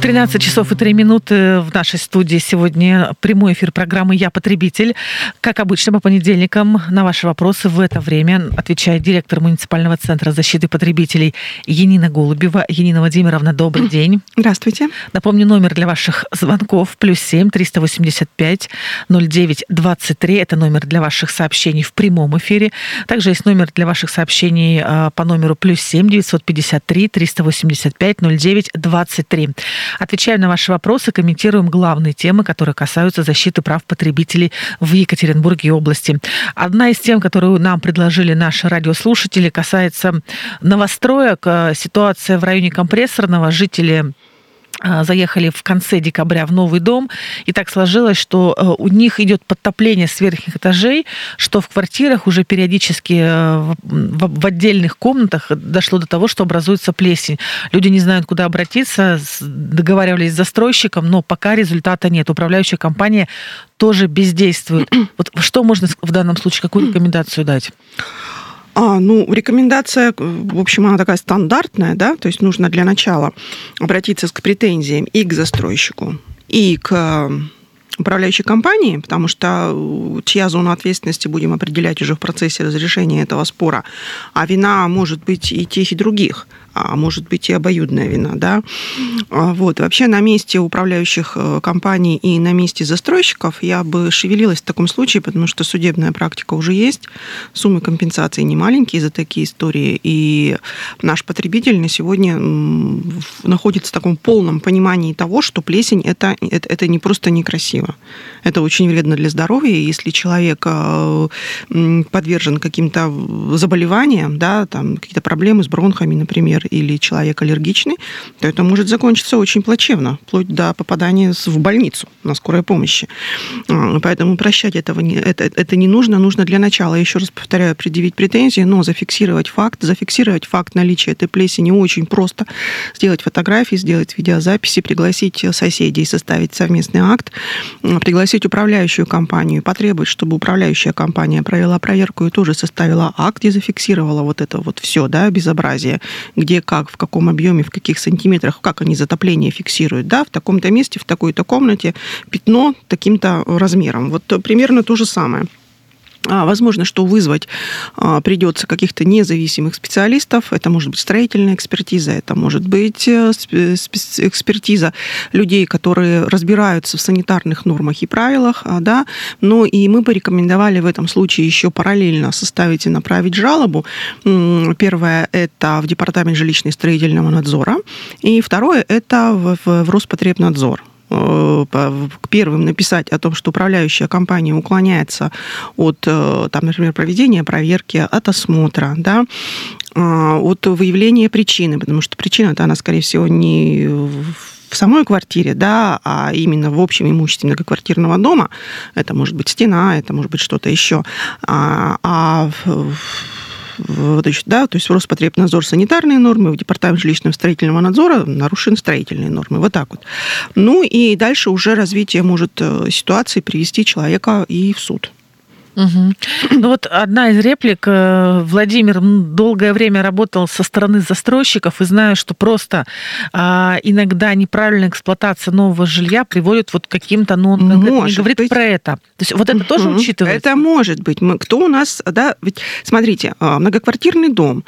13 часов и 3 минуты в нашей студии сегодня прямой эфир программы «Я потребитель». Как обычно, по понедельникам на ваши вопросы в это время отвечает директор муниципального центра защиты потребителей Енина Голубева. Енина Владимировна, добрый день. Здравствуйте. Напомню, номер для ваших звонков плюс 7 385 09 23. Это номер для ваших сообщений в прямом эфире. Также есть номер для ваших сообщений а, по номеру плюс 7 953 385 09 23. Отвечаем на ваши вопросы, комментируем главные темы, которые касаются защиты прав потребителей в Екатеринбурге и области. Одна из тем, которую нам предложили наши радиослушатели, касается новостроек. Ситуация в районе компрессорного. Жители заехали в конце декабря в новый дом, и так сложилось, что э, у них идет подтопление с верхних этажей, что в квартирах уже периодически э, в отдельных комнатах дошло до того, что образуется плесень. Люди не знают, куда обратиться, договаривались с застройщиком, но пока результата нет. Управляющая компания тоже бездействует. Вот что можно в данном случае, какую рекомендацию дать? А, ну, рекомендация, в общем, она такая стандартная, да, то есть нужно для начала обратиться к претензиям и к застройщику, и к управляющей компании, потому что чья зона ответственности будем определять уже в процессе разрешения этого спора, а вина может быть и тех, и других – а может быть и обоюдная вина, да. А, вот. Вообще на месте управляющих э, компаний и на месте застройщиков я бы шевелилась в таком случае, потому что судебная практика уже есть, суммы компенсации не маленькие за такие истории, и наш потребитель на сегодня находится в таком полном понимании того, что плесень это, это, это не просто некрасиво, это очень вредно для здоровья, если человек э, подвержен каким-то заболеваниям, да, там какие-то проблемы с бронхами, например, например, или человек аллергичный, то это может закончиться очень плачевно, вплоть до попадания в больницу на скорой помощи. А, поэтому прощать этого не, это, это не нужно. Нужно для начала, еще раз повторяю, предъявить претензии, но зафиксировать факт. Зафиксировать факт наличия этой плесени очень просто. Сделать фотографии, сделать видеозаписи, пригласить соседей, составить совместный акт, пригласить управляющую компанию, потребовать, чтобы управляющая компания провела проверку и тоже составила акт, где зафиксировала вот это вот все, да, безобразие, где где, как, в каком объеме, в каких сантиметрах, как они затопление фиксируют, да, в таком-то месте, в такой-то комнате пятно таким-то размером. Вот примерно то же самое. А, возможно, что вызвать а, придется каких-то независимых специалистов. Это может быть строительная экспертиза, это может быть э, экспертиза людей, которые разбираются в санитарных нормах и правилах. А, да? Но и мы бы рекомендовали в этом случае еще параллельно составить и направить жалобу. Первое – это в Департамент жилищно строительного надзора. И второе – это в Роспотребнадзор. Э, к первым написать о том, что управляющая компания уклоняется от, э, там, например, проведения проверки, от осмотра, да, а, от выявления причины, потому что причина-то она, скорее всего, не в самой квартире, да, а именно в общем имуществе многоквартирного дома. Это может быть стена, это может быть что-то еще. А, а значит, да, то есть в Роспотребнадзор санитарные нормы, в Департамент жилищного строительного надзора нарушены строительные нормы. Вот так вот. Ну и дальше уже развитие может э, ситуации привести человека и в суд. Угу. Ну вот одна из реплик. Э, Владимир долгое время работал со стороны застройщиков и знаю, что просто а, иногда неправильная эксплуатация нового жилья приводит вот к каким-то, ну, он не говорит быть. про это. То есть вот это угу. тоже учитывается? Это может быть. Мы, кто у нас, да, ведь смотрите, а, многоквартирный дом,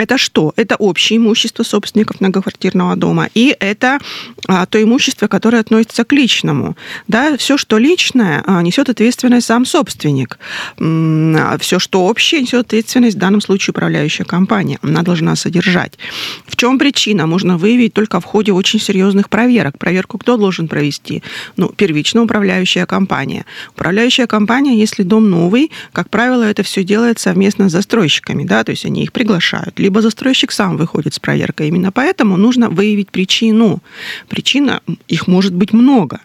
это что? Это общее имущество собственников многоквартирного дома, и это а, то имущество, которое относится к личному. Да, все, что личное, а, несет ответственность сам собственник. А все, что общее, несет ответственность в данном случае управляющая компания. Она должна содержать. В чем причина? Можно выявить только в ходе очень серьезных проверок. Проверку кто должен провести? Ну, первично управляющая компания. Управляющая компания, если дом новый, как правило, это все делает совместно с застройщиками, да, то есть они их приглашают либо застройщик сам выходит с проверкой. Именно поэтому нужно выявить причину. Причина, их может быть много.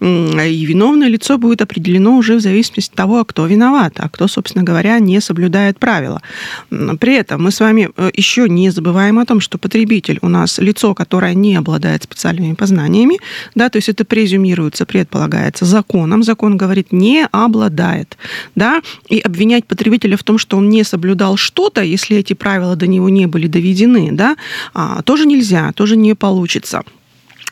И виновное лицо будет определено уже в зависимости от того, кто виноват, а кто, собственно говоря, не соблюдает правила. При этом мы с вами э, еще не забываем о том, что потребитель у нас лицо, которое не обладает специальными познаниями, да, то есть это презюмируется, предполагается законом. Закон говорит, не обладает. Да, и обвинять потребителя в том, что он не соблюдал что-то, если эти правила до него не были доведены, да, а, тоже нельзя, тоже не получится.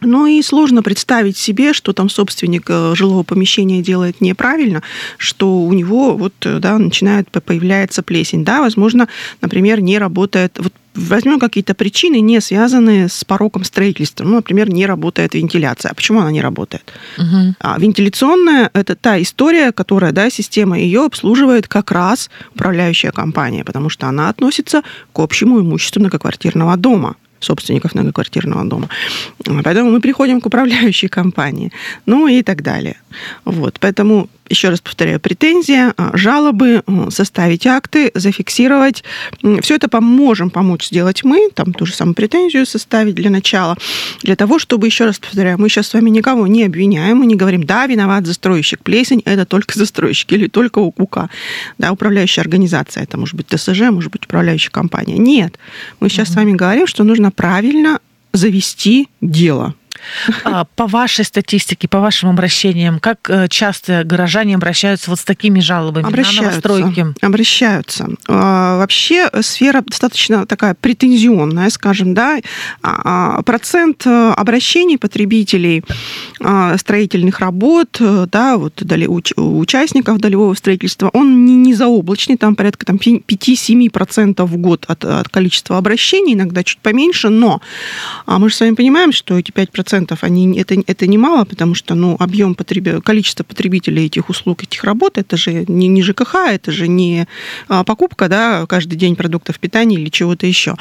Ну и сложно представить себе, что там собственник э, жилого помещения делает неправильно, что у него вот, э, да, начинает появляться плесень. Да, возможно, например, не работает, вот возьмем какие-то причины, не связанные с пороком строительства. Ну, например, не работает вентиляция. А почему она не работает? Угу. А вентиляционная – это та история, которая, да, система ее обслуживает как раз управляющая компания, потому что она относится к общему имуществу многоквартирного дома собственников многоквартирного дома. Поэтому мы приходим к управляющей компании, ну и так далее. Вот, поэтому еще раз повторяю, претензия, а, жалобы, составить акты, зафиксировать. Все это поможем помочь сделать мы, там ту же самую претензию составить для начала, для того, чтобы, еще раз повторяю, мы сейчас с вами никого не обвиняем, мы не говорим, да, виноват застройщик, плесень – это только застройщик или только УКУК, да, управляющая организация, это может быть ТСЖ, может быть управляющая компания. Нет, мы сейчас mm-hmm. с вами говорим, что нужно правильно завести дело, по вашей статистике, по вашим обращениям, как э, часто горожане обращаются вот с такими жалобами обращаются, на новостройки? Обращаются. А, вообще сфера достаточно такая претензионная, скажем, да. А, процент э, обращений потребителей строительных работ, э, да, вот участников долевого строительства, он не, не заоблачный, там порядка там, 5-7% в год от, от количества обращений, иногда чуть поменьше, но мы же с вами понимаем, что эти 5% процентов, они, это, это немало, потому что ну, объем потреб... количество потребителей этих услуг, этих работ, это же не, не ЖКХ, это же не а, покупка да, каждый день продуктов питания или чего-то еще.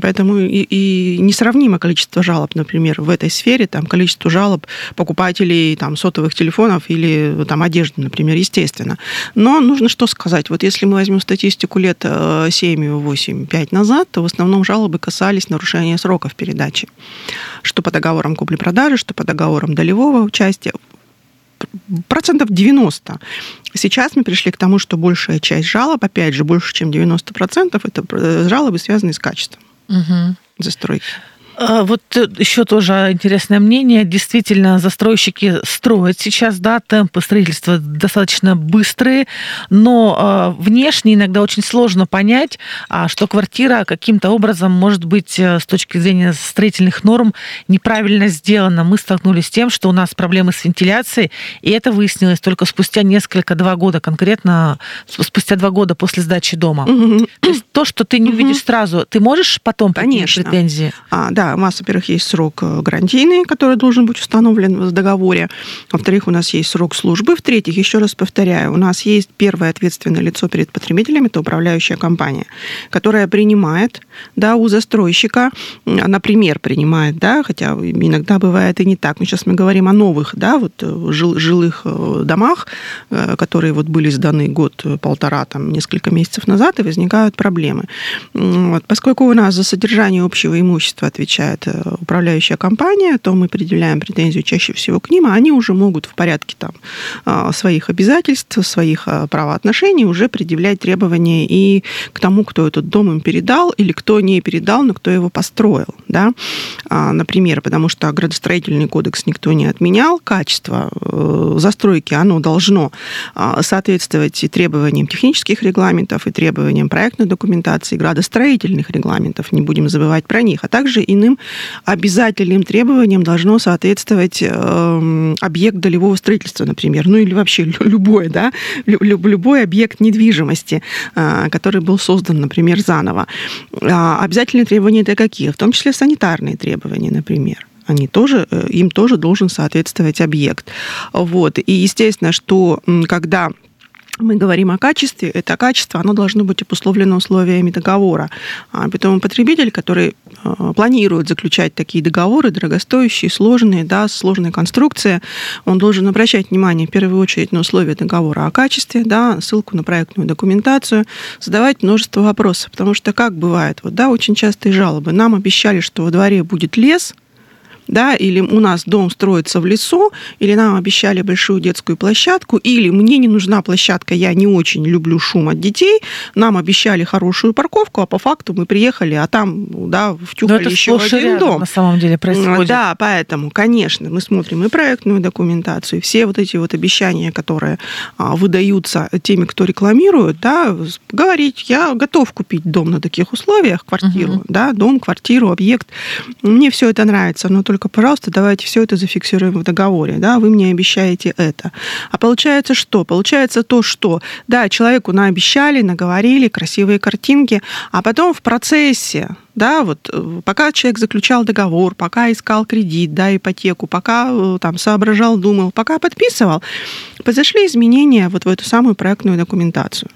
Поэтому и, и несравнимо количество жалоб, например, в этой сфере, там, количество жалоб покупателей там, сотовых телефонов или там, одежды, например, естественно. Но нужно что сказать? Вот если мы возьмем статистику лет 7, 8, 5 назад, то в основном жалобы касались нарушения сроков передачи. Что по договорам купли-продажи, что по договорам долевого участия, процентов 90. Сейчас мы пришли к тому, что большая часть жалоб, опять же, больше, чем 90%, это жалобы, связанные с качеством угу. застройки. А, вот э, еще тоже интересное мнение. Действительно, застройщики строят сейчас, да, темпы строительства достаточно быстрые, но а, внешне иногда очень сложно понять, а, что квартира каким-то образом может быть э, с точки зрения строительных норм неправильно сделана. Мы столкнулись с тем, что у нас проблемы с вентиляцией, и это выяснилось только спустя несколько, два года, конкретно спустя два года после сдачи дома. Угу. То есть то, что ты не увидишь угу. сразу, ты можешь потом Конечно. претензии? А, да, у нас, во-первых, есть срок э, гарантийный, который должен быть установлен в договоре. Во-вторых, у нас есть срок службы. В-третьих, еще раз повторяю, у нас есть первое ответственное лицо перед потребителями, это управляющая компания, которая принимает да, у застройщика, например, принимает, да, хотя иногда бывает и не так. Но сейчас мы говорим о новых да, вот, э, жилых э, домах, которые вот были сданы год-полтора, там, несколько месяцев назад, и возникают проблемы. Вот. Поскольку у нас за содержание общего имущества отвечает отвечает э, управляющая компания, то мы предъявляем претензию чаще всего к ним, а они уже могут в порядке там, а, своих обязательств, своих а, правоотношений уже предъявлять требования и к тому, кто этот дом им передал, или кто не передал, но кто его построил. Да? А, например, потому что градостроительный кодекс никто не отменял, качество э, застройки, оно должно соответствовать и требованиям технических регламентов, и требованиям проектной документации, градостроительных регламентов, не будем забывать про них, а также иным иным обязательным требованиям должно соответствовать э, объект долевого строительства, например, ну или вообще любой, да, любой объект недвижимости, э, который был создан, например, заново. А обязательные требования это какие? В том числе санитарные требования, например они тоже, э, им тоже должен соответствовать объект. Вот. И естественно, что когда мы говорим о качестве, это качество, оно должно быть обусловлено условиями договора. А потом потребитель, который э, планирует заключать такие договоры, дорогостоящие, сложные, да, сложные конструкции, он должен обращать внимание в первую очередь на условия договора о качестве, да, ссылку на проектную документацию, задавать множество вопросов, потому что как бывает, вот, да, очень частые жалобы. Нам обещали, что во дворе будет лес, да, или у нас дом строится в лесу, или нам обещали большую детскую площадку, или мне не нужна площадка, я не очень люблю шум от детей, нам обещали хорошую парковку, а по факту мы приехали, а там, да, втюхали это еще один рядом, дом. на самом деле происходит. Да, поэтому, конечно, мы смотрим и проектную документацию, и все вот эти вот обещания, которые а, выдаются теми, кто рекламирует, да, говорить, я готов купить дом на таких условиях, квартиру, Мгм. да, дом, квартиру, объект. Мне все это нравится, но только, пожалуйста, давайте все это зафиксируем в договоре, да, вы мне обещаете это. А получается что? Получается то, что, да, человеку наобещали, наговорили, красивые картинки, а потом в процессе, да, вот э, пока человек заключал договор, пока искал кредит, да, ипотеку, пока э, там соображал, думал, пока подписывал, произошли изменения вот в эту самую проектную документацию.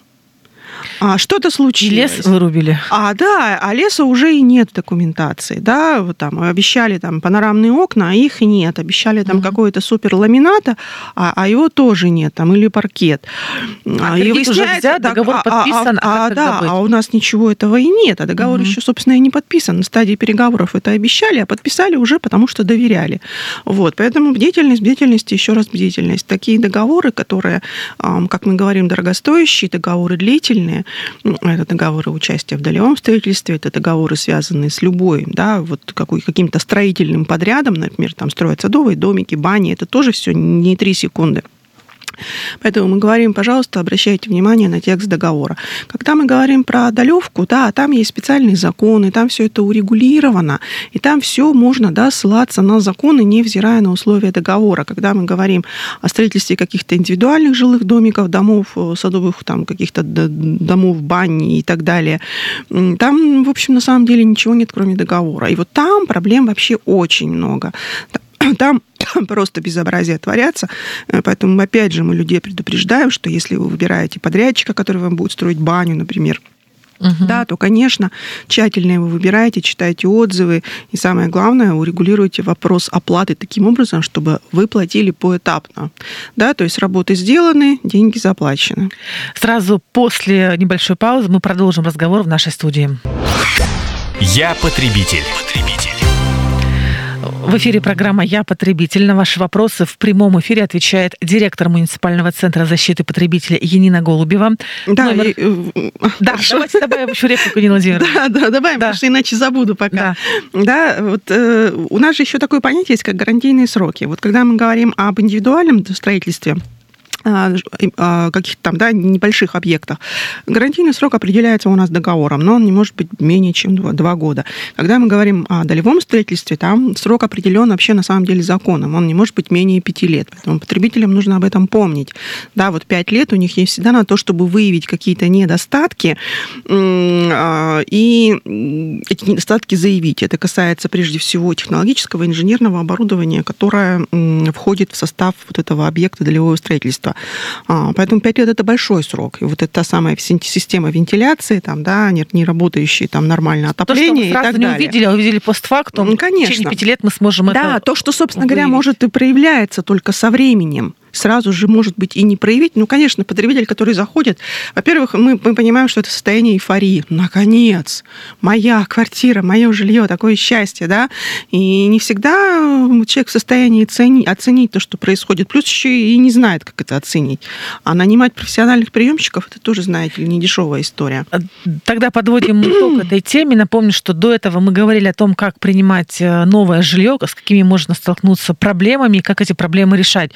А что-то И случилось. лес вырубили. А, да, а леса уже и нет в документации, да, вот там обещали там панорамные окна, а их нет, обещали там Мгм. какой-то супер ламината, а, а его тоже нет, там, или паркет. А кредит уже взят, договор подписан, а а, как да, быть? а у нас ничего этого и нет, а договор Мгм. еще, собственно, и не подписан. На стадии переговоров это обещали, а подписали уже потому, что доверяли. Вот, поэтому бдительность, бдительность, и еще раз бдительность. Такие договоры, которые, как мы говорим, дорогостоящие, договоры длительные, м, это договоры участия в долевом строительстве, это договоры, связанные с любой, да, вот какой, каким-то строительным подрядом, например, там строят садовые домики, бани, это тоже все не три секунды. Поэтому мы говорим, пожалуйста, обращайте внимание на текст договора. Когда мы говорим про долевку, да, там есть специальные законы, там все это урегулировано, и там все можно да, ссылаться на законы, невзирая на условия договора. Когда мы говорим о строительстве каких-то индивидуальных жилых домиков, домов, э, садовых там каких-то домов, бани и так далее, там, в общем, на самом деле ничего нет, кроме договора. И вот там проблем вообще очень много. Там просто безобразие творятся. Э, Поэтому, опять же, мы людей предупреждаем, что если вы выбираете подрядчика, который вам будет строить баню, например, Мгм. да, то, конечно, тщательно его выбираете, читайте отзывы, и самое главное, урегулируйте вопрос оплаты таким образом, чтобы вы платили поэтапно. Да, то есть работы сделаны, деньги заплачены. Сразу после небольшой паузы мы продолжим разговор в нашей студии. Я потребитель. В эфире программа «Я потребитель». На ваши вопросы в прямом эфире отвечает директор муниципального центра защиты потребителя Янина Голубева. Да, Номер- и, э, Да, хорошо. давайте добавим еще реплику, Нина Владимировна. Да, да, добавим, Да. потому что иначе забуду пока. Да. Да, вот э, у нас же еще такое понятие есть, как гарантийные сроки. Вот когда мы говорим об индивидуальном строительстве, каких-то там, да, небольших объектах. Гарантийный срок определяется у нас договором, но он не может быть менее чем два, года. Когда мы говорим о долевом строительстве, там срок определен вообще на самом деле законом, он не может быть менее пяти лет. Поэтому потребителям нужно об этом помнить. Да, вот пять лет у них есть всегда на то, чтобы выявить какие-то недостатки а, и эти недостатки заявить. Это касается прежде всего технологического инженерного оборудования, которое входит в состав вот этого объекта долевого строительства. А, Поэтому 5 лет это большой срок. И вот это та самая система вентиляции, там, да, не работающие там нормально То, что отопление и так не далее. увидели, а увидели постфактум. Ну, В течение конечно. пяти лет мы сможем Да, это то, что, собственно говоря, выявить. может и проявляется только со временем. Сразу же может быть и не проявить. Ну, конечно, потребитель, который заходит, во-первых, мы, мы понимаем, что это состояние эйфории. Наконец, моя квартира, мое жилье, такое счастье, да. И не всегда человек в состоянии цени- оценить то, что происходит. Плюс еще и не знает, как это оценить. А нанимать профессиональных приемщиков, это тоже, знаете ли, не дешевая история. Тогда подводим итог этой теме. Напомню, что до этого мы говорили о том, как принимать э, новое жилье, с какими можно столкнуться проблемами и как эти проблемы решать.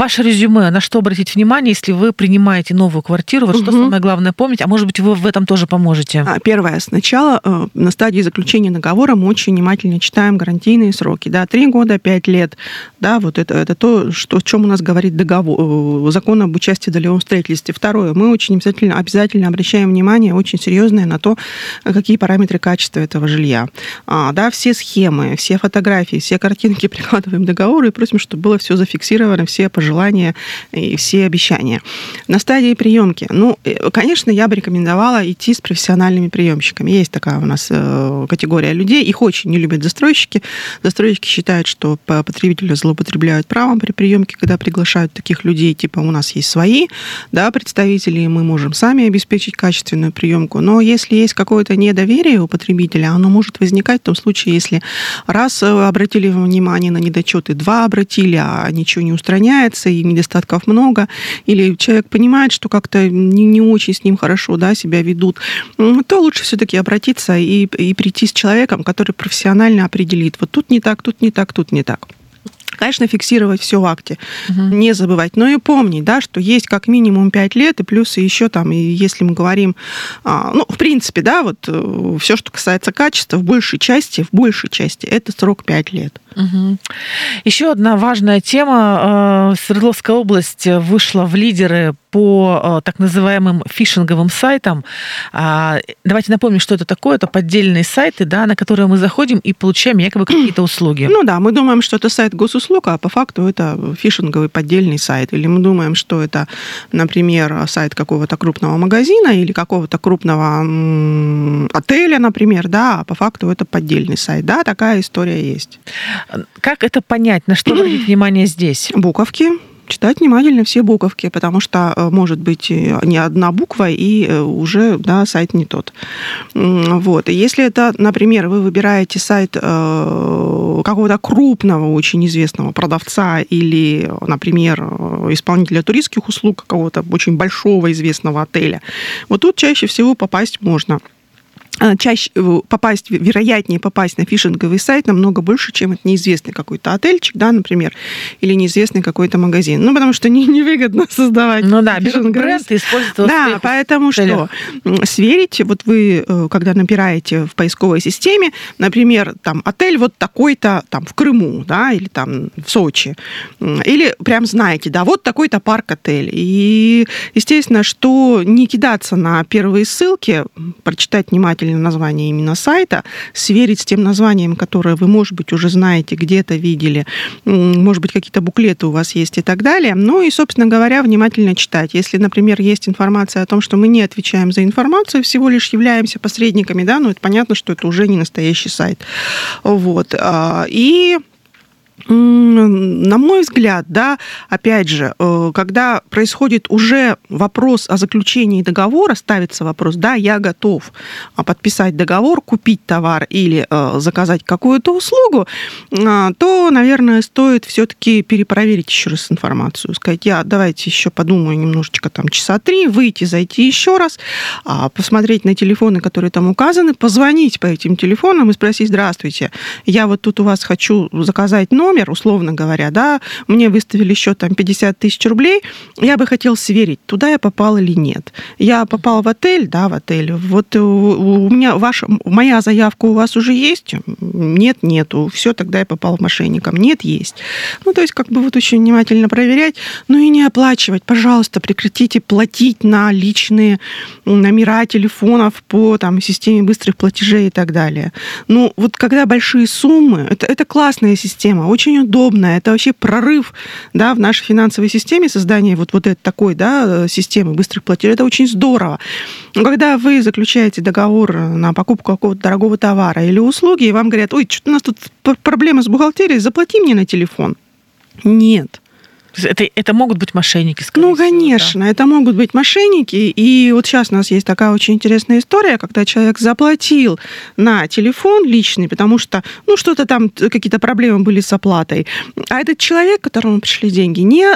Ваше резюме, на что обратить внимание, если вы принимаете новую квартиру, вот что Мгм. самое главное помнить, а может быть, вы в этом тоже поможете. А, Первое. Сначала э, на стадии заключения договора мы очень внимательно читаем гарантийные сроки. Да, три года, пять лет. Да, вот это, это то, что, о чем у нас говорит договор, э, закон об участии в долевом строительстве. Второе. Мы очень обязательно, обязательно обращаем внимание очень серьезное на то, э, какие параметры качества этого жилья. А, да, все схемы, все фотографии, все картинки прикладываем к договору и просим, чтобы было все зафиксировано, все пожелания пожелания и все обещания. На стадии приемки, ну, э, конечно, я бы рекомендовала идти с профессиональными приемщиками. Есть такая у нас э, категория людей, их очень не любят застройщики. Застройщики считают, что потребители злоупотребляют правом при приемке, когда приглашают таких людей, типа у нас есть свои да, представители, и мы можем сами обеспечить качественную приемку. Но если есть какое-то недоверие у потребителя, оно может возникать в том случае, если раз э, обратили внимание на недочеты, два обратили, а ничего не устраняется, и недостатков много, или человек понимает, что как-то не, не очень с ним хорошо да, себя ведут, то лучше все-таки обратиться и, и прийти с человеком, который профессионально определит, вот тут не так, тут не так, тут не так. Конечно, фиксировать все в акте, угу. не забывать. Но и помнить, да, что есть как минимум 5 лет, и плюс еще там, и если мы говорим, а, ну, в принципе, да, вот э, все, что касается качества, в большей части, в большей части, это срок 5 лет. Угу. Еще одна важная тема. Э, Свердловская область вышла в лидеры по э, так называемым фишинговым сайтам. А, давайте напомним, что это такое. Это поддельные сайты, да, на которые мы заходим и получаем якобы какие-то услуги. Ну да, мы думаем, что это сайт госуслуг, а по факту это фишинговый поддельный сайт. Или мы думаем, что это, например, сайт какого-то крупного магазина или какого-то крупного отеля, например, да, а по факту это поддельный сайт. Да, такая история есть. Как это понять? На что обратить внимание здесь? Буковки читать внимательно все буковки, потому что э, может быть э, не одна буква, и э, уже да, сайт не тот. Вот. И если это, например, вы выбираете сайт какого-то крупного, очень известного продавца или, например, исполнителя туристских услуг какого-то очень большого известного отеля, вот тут чаще всего попасть можно. А, чаще э, попасть, вероятнее попасть на фишинговый сайт намного больше, чем это неизвестный какой-то отельчик, да, например, или неизвестный какой-то магазин. Ну, потому что не, невыгодно создавать Ну да, бренд и использовать Да, поэтому что? Сверить, вот вы, э, когда набираете в поисковой системе, например, там, отель вот такой-то там в Крыму, да, или там в Сочи, или прям знаете, да, вот такой-то парк-отель. И, естественно, что не кидаться на первые ссылки, прочитать внимательно правильное название именно сайта, сверить с тем названием, которое вы, может быть, уже знаете, где-то видели, может быть, какие-то буклеты у вас есть и так далее. Ну и, собственно говоря, внимательно читать. Если, например, есть информация о том, что мы не отвечаем за информацию, всего лишь являемся посредниками, да, ну это понятно, что это уже не настоящий сайт. Вот. А, и на мой взгляд, да, опять же, э, когда происходит уже вопрос о заключении договора, ставится вопрос, да, я готов а, подписать договор, купить товар или э, заказать какую-то услугу, а, то, наверное, стоит все-таки перепроверить еще раз информацию, сказать, я давайте еще подумаю немножечко там часа три, выйти, зайти еще раз, а, посмотреть на телефоны, которые там указаны, позвонить по этим телефонам и спросить, здравствуйте, я вот тут у вас хочу заказать номер, номер, условно говоря, да, мне выставили счет там 50 тысяч рублей, я бы хотел сверить, туда я попал или нет. Я попал в отель, да, в отель, вот у меня ваша, моя заявка у вас уже есть? Нет, нету. Все, тогда я попал мошенникам. Нет, есть. Ну, то есть, как бы вот очень внимательно проверять, ну и не оплачивать. Пожалуйста, прекратите платить на личные номера телефонов по там, системе быстрых платежей и так далее. Ну, вот когда большие суммы, это, это классная система, очень удобная, это вообще прорыв да, в нашей финансовой системе, создание вот, вот этой такой да, системы быстрых платежей, это очень здорово. Но когда вы заключаете договор на покупку какого-то дорогого товара или услуги, и вам говорят, ой, что-то у нас тут проблема с бухгалтерией, заплати мне на телефон. Нет. Это, это могут быть мошенники, скорее Ну, конечно, да. это могут быть мошенники. И вот сейчас у нас есть такая очень интересная история, когда человек заплатил на телефон личный, потому что, ну, что-то там, какие-то проблемы были с оплатой. А этот человек, которому пришли деньги, не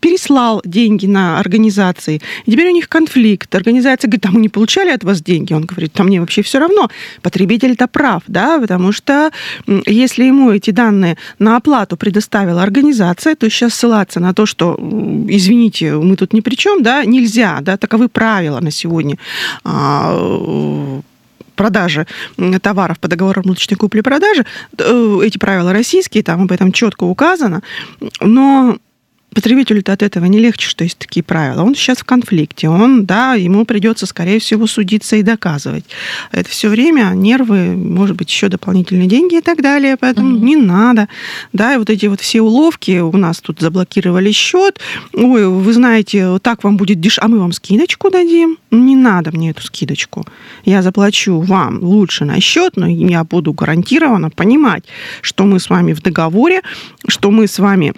переслал деньги на организации. И теперь у них конфликт. Организация говорит, а мы не получали от вас деньги. Он говорит, а мне вообще все равно. Потребитель-то прав, да, потому что если ему эти данные на оплату предоставила организация, то сейчас ссылаться на то, что, извините, мы тут ни при чем, да, нельзя, да, таковы правила на сегодня а, продажи товаров по договорам лучной купли-продажи. Э, эти правила российские, там об этом четко указано. Но потребителю-то от этого не легче, что есть такие правила. Он сейчас в конфликте, он, да, ему придется, скорее всего, судиться и доказывать. Это все время нервы, может быть, еще дополнительные деньги и так далее, поэтому mm-hmm. не надо. Да, и вот эти вот все уловки, у нас тут заблокировали счет, ой, вы знаете, так вам будет дешевле, а мы вам скидочку дадим. Не надо мне эту скидочку. Я заплачу вам лучше на счет, но я буду гарантированно понимать, что мы с вами в договоре, что мы с вами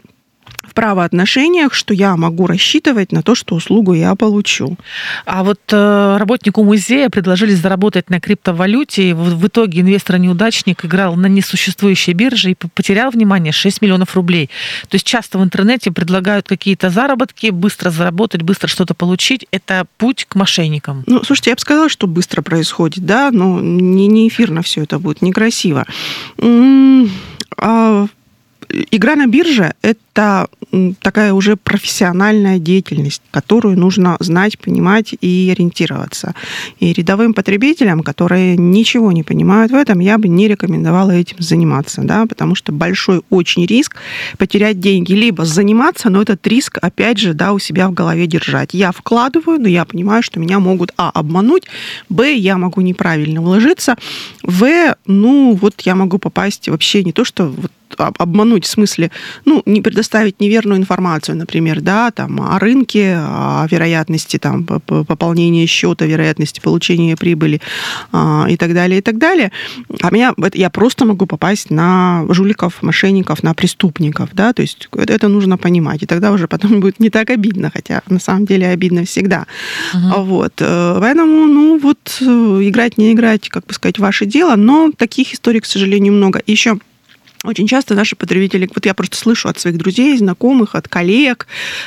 в правоотношениях, что я могу рассчитывать на то, что услугу я получу. А вот э, работнику музея предложили заработать на криптовалюте, и в, в итоге инвестор-неудачник играл на несуществующей бирже и потерял, внимание, 6 миллионов рублей. То есть часто в интернете предлагают какие-то заработки, быстро заработать, быстро что-то получить. Это путь к мошенникам. Ну, слушайте, я бы сказала, что быстро происходит, да, но не, не эфирно все это будет, некрасиво. А игра на бирже – это такая уже профессиональная деятельность, которую нужно знать, понимать и ориентироваться. И рядовым потребителям, которые ничего не понимают в этом, я бы не рекомендовала этим заниматься, да, потому что большой очень риск потерять деньги, либо заниматься, но этот риск, опять же, да, у себя в голове держать. Я вкладываю, но я понимаю, что меня могут, а, обмануть, б, я могу неправильно вложиться, в, ну, вот я могу попасть вообще не то, что вот обмануть в смысле, ну, не предоставить неверную информацию, например, да, там, о рынке, о вероятности там, пополнения счета, вероятности получения прибыли а, и так далее, и так далее. А меня, я просто могу попасть на жуликов, мошенников, на преступников, да, то есть это, нужно понимать, и тогда уже потом будет не так обидно, хотя на самом деле обидно всегда. Uh-huh. Вот. Э, поэтому, ну, вот, э, играть, не играть, как бы сказать, ваше дело, но таких историй, к сожалению, много. Еще очень часто наши потребители, вот я просто слышу от своих друзей, знакомых, от коллег,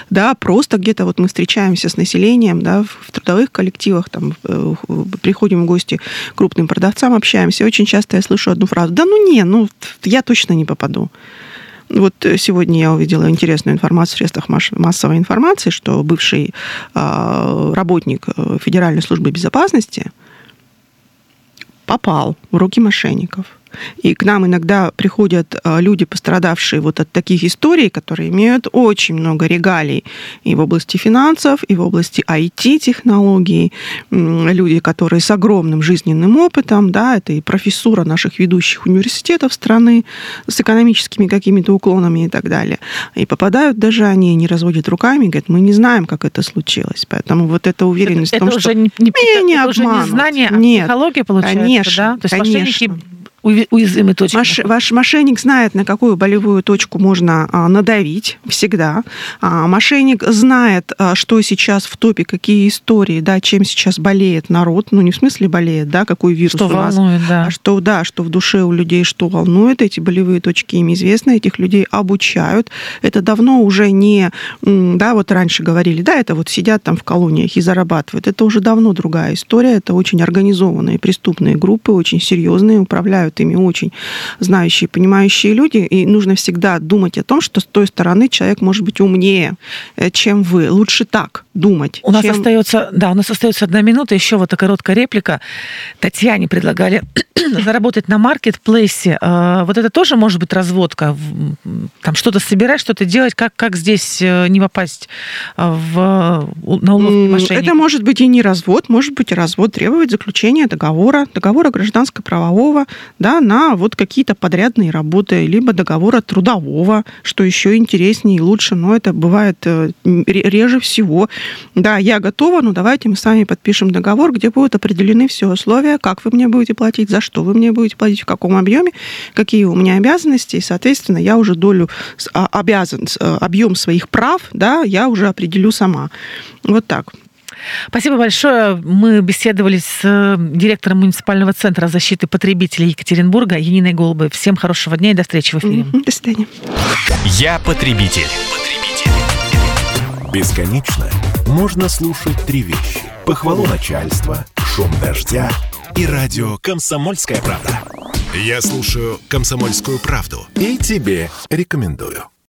да, просто где-то вот мы встречаемся с населением, да, в трудовых коллективах, там, э, приходим в гости к крупным продавцам, общаемся, очень часто я слышу одну фразу, да ну не, ну я точно не попаду. Вот сегодня я увидела интересную информацию в средствах массовой информации, что бывший а, работник э, Федеральной службы безопасности попал в руки мошенников – и к нам иногда приходят а, люди, пострадавшие вот от таких историй, которые имеют очень много регалий и в области финансов, и в области IT-технологий. Люди, которые с огромным жизненным опытом, да, это и профессура наших ведущих университетов страны с экономическими какими-то уклонами и так далее. И попадают даже они, не разводят руками, говорят, мы не знаем, как это случилось. Поэтому вот эта уверенность это, в том, это что... Уже не, не, это, не это уже не знание, а Нет, психология получается, конечно, да? То есть конечно. мошенники уязвимые точки. Маш, ваш мошенник знает, на какую болевую точку можно а, надавить всегда. А, мошенник знает, а, что сейчас в топе, какие истории, да, чем сейчас болеет народ. Ну, не в смысле болеет, да, какой вирус что у нас. Волнует, да. А что, да, что в душе у людей что волнует. Эти болевые точки им известны, этих людей обучают. Это давно уже не, да, вот раньше говорили, да, это вот сидят там в колониях и зарабатывают. Это уже давно другая история. Это очень организованные преступные группы, очень серьезные, управляют вот ими очень знающие, понимающие люди, и нужно всегда думать о том, что с той стороны человек может быть умнее, э, чем вы. Лучше так думать. У чем... нас остается, да, у нас остается одна минута, еще вот такая короткая реплика. Татьяне предлагали заработать на маркетплейсе. А, вот это тоже может быть разводка. Там что-то собирать, что-то делать. Как, как здесь э, не попасть а, в, на уловки мошенников? Это может быть и не развод, может быть и развод требовать заключения договора, договора гражданско-правового, да, на вот какие-то подрядные работы, либо договора трудового, что еще интереснее и лучше, но это бывает э, реже всего. Да, я готова, но давайте мы с вами подпишем договор, где будут определены все условия, как вы мне будете платить, за что вы мне будете платить, в каком объеме, какие у меня обязанности, и, соответственно, я уже долю а, обязан, э, объем своих прав, да, я уже определю сама. Вот так. Спасибо большое. Мы беседовали с э, директором муниципального центра защиты потребителей Екатеринбурга Яниной Голубой. Всем хорошего дня и до встречи в эфире. До свидания. Я потребитель. потребитель. Бесконечно можно слушать три вещи. Похвалу начальства, шум дождя и радио «Комсомольская правда». Я слушаю «Комсомольскую правду» и тебе рекомендую.